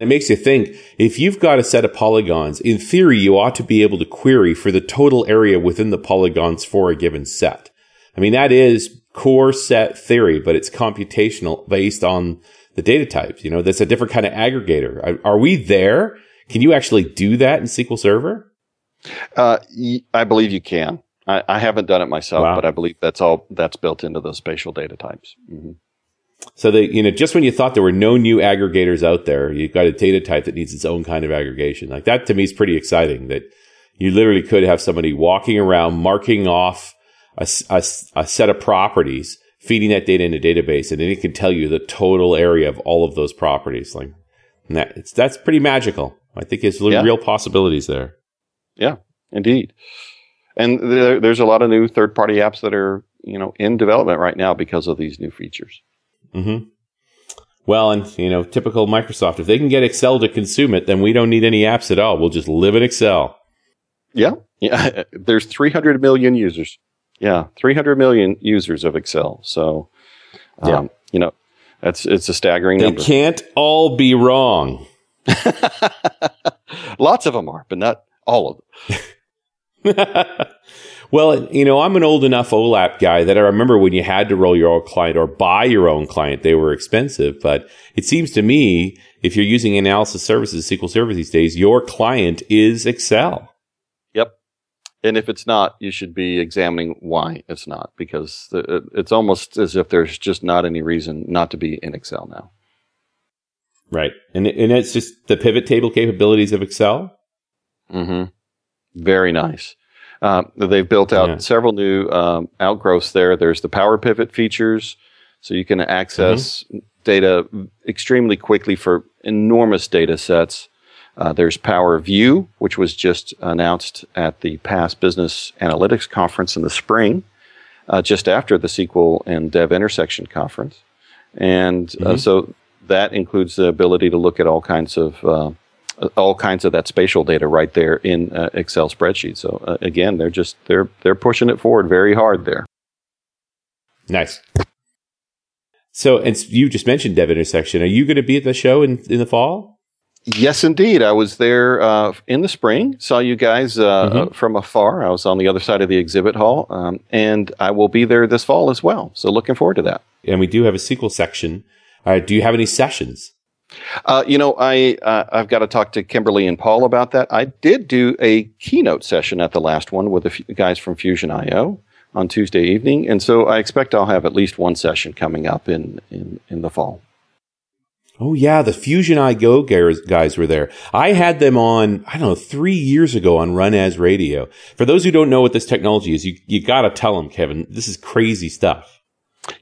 It makes you think if you've got a set of polygons, in theory, you ought to be able to query for the total area within the polygons for a given set. I mean, that is core set theory, but it's computational based on the data types. You know, that's a different kind of aggregator. Are, we there? Can you actually do that in SQL Server? Uh, I believe you can. I, I haven't done it myself, Wow. but I believe that's all that's built into those spatial data types. hmm So that, you know, just when you thought there were no new aggregators out there, you've got a data type that needs its own kind of aggregation. Like that to me is pretty exciting that you literally could have somebody walking around marking off a set of properties, feeding that data into a database, and then it can tell you the total area of all of those properties. Like that, it's, that's pretty magical. I think there's Yeah. real possibilities there. Yeah, indeed. And there, there's a lot of new third-party apps that are you know in development right now because of these new features. Hmm Well, and you know, typical Microsoft, if they can get Excel to consume it, then we don't need any apps at all. We'll just live in Excel. Yeah, yeah. There's 300 million users. Yeah, 300 million users of Excel. So, um, Yeah. you know, that's it's a staggering They number. can't all be wrong. Lots of them are, but not all of them. well, you know, I'm an old enough OLAP guy that I remember when you had to roll your own client or buy your own client, they were expensive. But it seems to me, if you're using analysis services, SQL Server these days, your client is Excel. Yep. And if it's not, you should be examining why it's not, because it's almost as if there's just not any reason not to be in Excel now. Right. And, and it's just the pivot table capabilities of Excel. Mm-hmm. Very nice. Um, they've built out Yeah. several new um, outgrowths there. There's the Power Pivot features, so you can access data extremely quickly for enormous data sets. Uh, there's Power View, which was just announced at the past Business Analytics Conference in the spring, uh, just after the SQL and Dev Intersection Conference. And uh, Mhm. so that includes the ability to look at all kinds of uh, all kinds of that spatial data right there in uh, Excel spreadsheet. So uh, again, they're just they're they're pushing it forward very hard there. Nice. So, and you just mentioned Dev Intersection. Are you going to be at the show in, in the fall? Yes, indeed. I was there uh, in the spring. Saw you guys uh, Mhm. from afar. I was on the other side of the exhibit hall, um, and I will be there this fall as well. So looking forward to that. And we do have a SQL section. Uh, do you have any sessions? Uh, you know, I uh, I've got to talk to Kimberly and Paul about that. I did do a keynote session at the last one with the f- guys from Fusion IO on Tuesday evening, and so I expect I'll have at least one session coming up in in, in the fall. Oh yeah, the Fusion IO guys were there. I had them on, I don't know, three years ago on Run As Radio. For those who don't know what this technology is, you, you gotta tell them, Kevin, this is crazy stuff.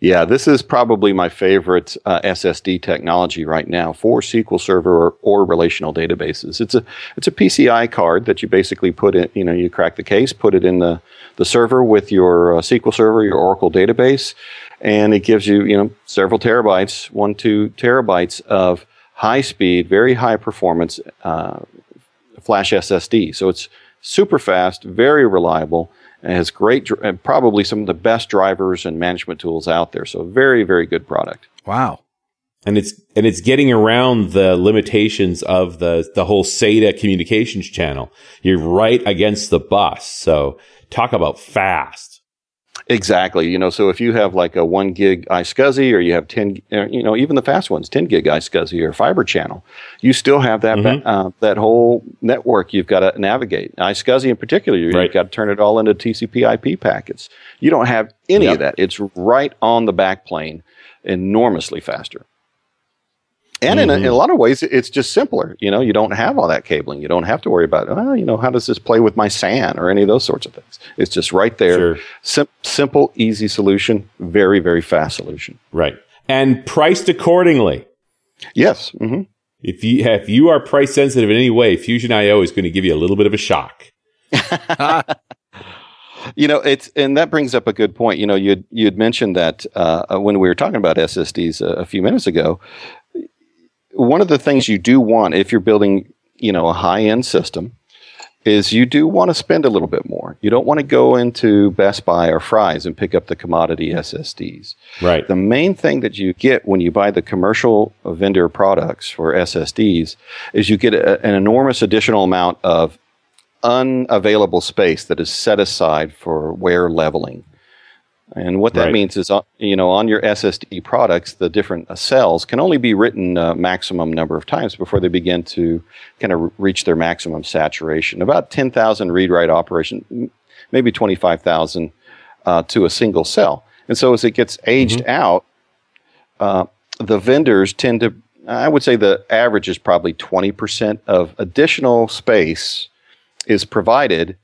Yeah, this is probably my favorite uh, SSD technology right now for SQL Server or, or relational databases. It's a it's a PCI card that you basically put in. You know, you crack the case, put it in the the server with your uh, SQL Server, your Oracle database, and it gives you you know several terabytes, one two terabytes of high speed, very high performance uh, flash SSD. So it's super fast, very reliable, It has great, and probably some of the best drivers and management tools out there. So very, very good product. Wow. and it's and it's getting around the limitations of the the whole SATA communications channel. You're right against the bus, so talk about fast. Exactly. You know, so if you have like a one gig iSCSI or you have 10, uh, you know, even the fast ones, 10 gig iSCSI or fiber channel, you still have that, Mhm. uh, that whole network you've got to navigate. iSCSI in particular, Right. you've got to turn it all into TCP IP packets. You don't have any Yep. of that. It's right on the backplane, enormously faster. And in, a, in a lot of ways, it's just simpler. You know, you don't have all that cabling. You don't have to worry about, oh, you know, how does this play with my SAN or any of those sorts of things. It's just right there. Sure. Sim- simple, easy solution. Very, very fast solution. Right. And priced accordingly. Yes. hmm If you if you are price sensitive in any way, Fusion IO is going to give you a little bit of a shock. You know, it's and that brings up a good point. You know, you'd you'd mentioned that uh, when we were talking about SSDs a, a few minutes ago. One of the things you do want if you're building, you know, a high end system, is you do want to spend a little bit more. You don't want to go into Best Buy or Fry's and pick up the commodity SSDs. Right. The main thing that you get when you buy the commercial vendor products for SSDs is you get a, an enormous additional amount of unavailable space that is set aside for wear leveling. And what that Right. means is, uh, you know, on your SSD products, the different uh, cells can only be written a maximum number of times before they begin to kind of reach their maximum saturation. About 10,000 read-write operation, maybe 25,000 uh, to a single cell. And so as it gets aged out, uh, the vendors tend to, I would say the average is probably 20% of additional space is provided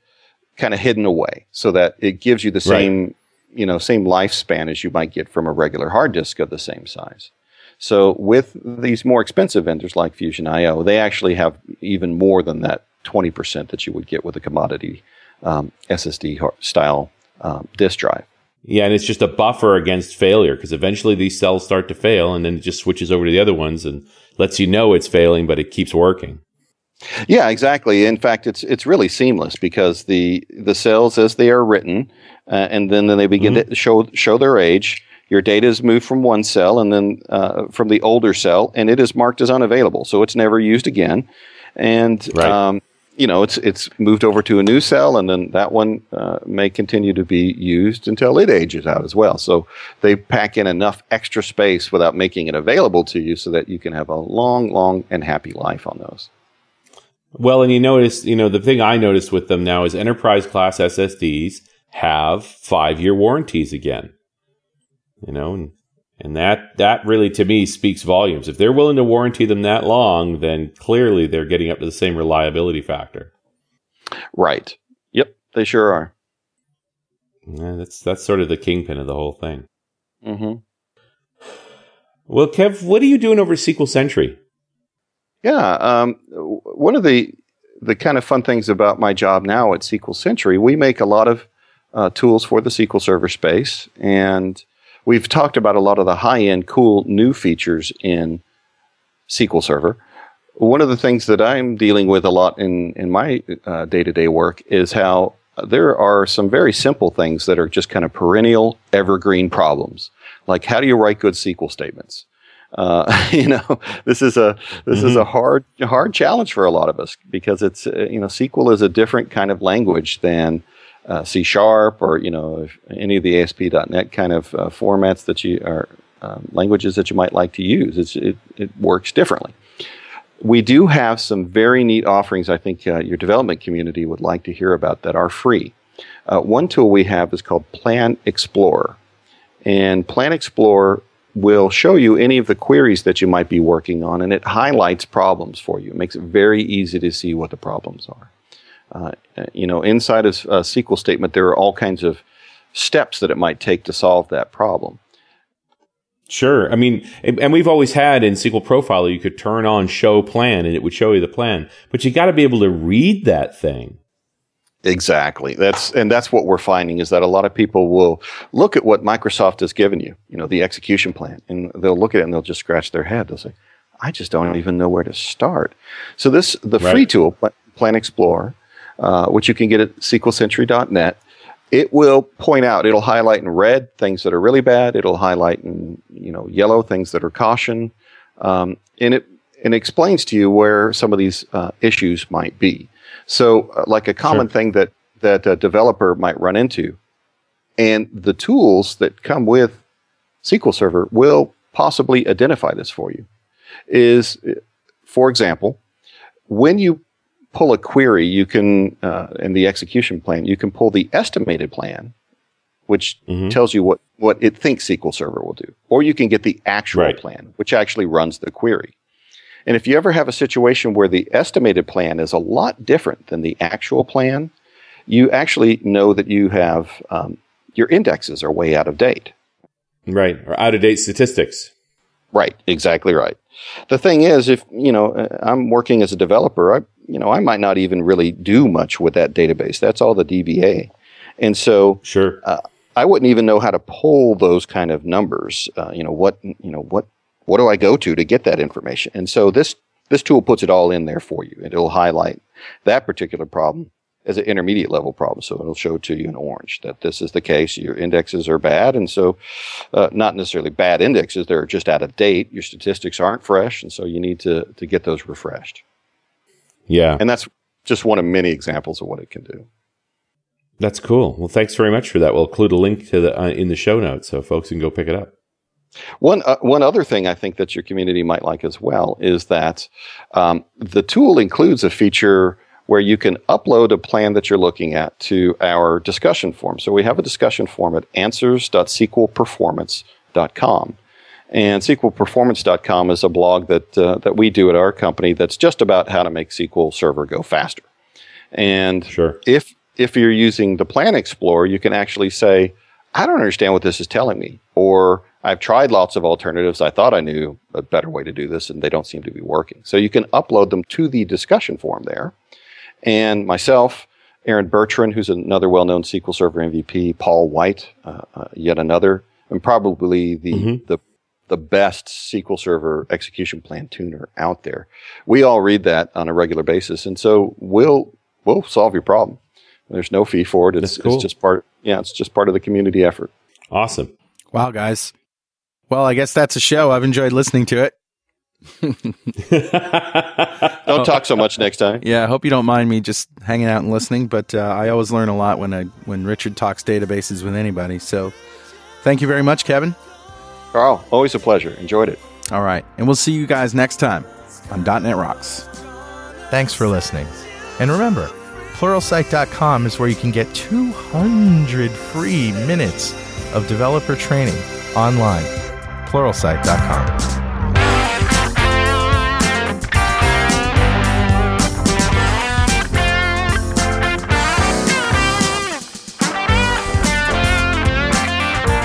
kind of hidden away so that it gives you the Right. same, you know, same lifespan as you might get from a regular hard disk of the same size. So with these more expensive vendors like Fusion IO, they actually have even more than that 20% that you would get with a commodity um, SSD style um, disk drive. Yeah, and it's just a buffer against failure because eventually these cells start to fail, and then it just switches over to the other ones and lets you know it's failing, but it keeps working. Yeah, exactly. In fact, it's it's really seamless because the the cells as they are written, uh, and then, then they begin to show show their age. Your data is moved from one cell and then uh, from the older cell, and it is marked as unavailable, so it's never used again. And Right. um, you know, it's it's moved over to a new cell, and then that one uh, may continue to be used until it ages out as well. So they pack in enough extra space without making it available to you, so that you can have a long, long, and happy life on those. Well, and you notice, you know, the thing I noticed with them now is enterprise class SSDs have five year warranties again. You know, and, and that that really to me speaks volumes. If they're willing to warranty them that long, then clearly they're getting up to the same reliability factor. Right. Yep, they sure are. Yeah, that's that's sort of the kingpin of the whole thing. hmm Well, Kev, what are you doing over SQL Sentry? Yeah. Um, one of the the kind of fun things about my job now at SQL Sentry, we make a lot of uh, tools for the SQL Server space, and we've talked about a lot of the high end, cool new features in SQL Server. One of the things that I'm dealing with a lot in in my day to day work is how there are some very simple things that are just kind of perennial, evergreen problems. Like how do you write good SQL statements? Uh, you know, this is a this is a hard hard challenge for a lot of us because it's uh, you know SQL is a different kind of language than uh, C sharp or you know any of the ASP.NET kind of uh, formats that you are um, languages that you might like to use. It's, it it works differently. We do have some very neat offerings. I think uh, your development community would like to hear about that are free. Uh, one tool we have is called Plan Explorer. And Plan Explorer will show you any of the queries that you might be working on, and it highlights problems for you. It makes it very easy to see what the problems are. Uh, you know, inside a, a SQL statement, there are all kinds of steps that it might take to solve that problem. Sure. I mean, and and we've always had in SQL Profiler, you could turn on show plan and it would show you the plan, but you got to be able to read that thing. Exactly. That's and that's what we're finding is that a lot of people will look at what Microsoft has given you, you know, the execution plan, and they'll look at it and they'll just scratch their head. They'll say, "I just don't even know where to start." So this the Right. free tool, Plan Explorer, uh, which you can get at SQLSentry.net, it will point out, it'll highlight in red things that are really bad. It'll highlight in you know yellow things that are caution, um, and it and explains to you where some of these uh, issues might be. So, uh, like a common Sure. thing that that a developer might run into, and the tools that come with SQL Server will possibly identify this for you. Is, uh, for example, when you pull a query, you can uh, in the execution plan, you can pull the estimated plan, which Mhm. tells you what what it thinks SQL Server will do, or you can get the actual Right. plan, which actually runs the query. And if you ever have a situation where the estimated plan is a lot different than the actual plan, you actually know that you have um, your indexes are way out of date. Right. Or out of date statistics. Right, exactly right. The thing is, if you know, uh, I'm working as a developer, I, you know, I might not even really do much with that database. That's all the DBA, and so Sure. I wouldn't even know how to pull those kind of numbers. Uh, you know, what you know, what what do I go to to get that information? And so this this tool puts it all in there for you, and it'll highlight that particular problem as an intermediate level problem. So it'll show to you in orange that this is the case. Your indexes are bad, and so uh, not necessarily bad indexes; they're just out of date. Your statistics aren't fresh, and so you need to to get those refreshed. Yeah. And that's just one of many examples of what it can do. That's cool. Well, thanks very much for that. We'll include a link to the uh, in the show notes so folks can go pick it up. One uh, one other thing I think that your community might like as well is that um, the tool includes a feature where you can upload a plan that you're looking at to our discussion forum. So we have a discussion forum at answers.sqlperformance.com. And SQLperformance.com is a blog that uh, that we do at our company that's just about how to make SQL Server go faster. And Sure. if if you're using the Plan Explorer, you can actually say, I don't understand what this is telling me, or I've tried lots of alternatives. I thought I knew a better way to do this, and they don't seem to be working. So you can upload them to the discussion forum there. And myself, Aaron Bertrand, who's another well-known SQL Server MVP, Paul White, uh, uh, yet another, and probably the Mhm. the the best SQL Server execution plan tuner out there. We all read that on a regular basis, and so we'll we'll solve your problem. There's no fee for it. It's, cool. it's just part. Yeah, it's just part of the community effort. Awesome. Wow, guys. Well, I guess that's a show. I've enjoyed listening to it. Don't talk so much next time. Yeah, I hope you don't mind me just hanging out and listening, but uh, I always learn a lot when I when Richard talks databases with anybody. So, thank you very much, Kevin. Carl, always a pleasure. Enjoyed it. All right, and we'll see you guys next time on .NET Rocks. Thanks for listening. And remember, pluralsight.com is where you can get 200 free minutes of developer training online. pluralsight.com.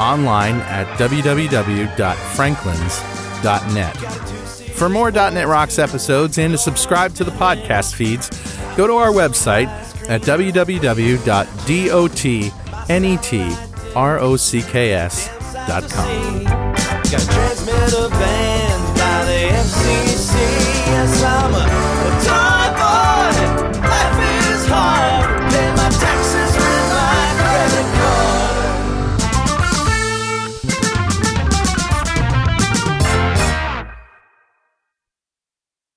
online at www.franklins.net. For more .NET Rocks episodes and to subscribe to the podcast feeds, go to our website at www.dotnetrocks.com. Got to by the FCC. Yes, I'm a, a toy boy. Life is hard.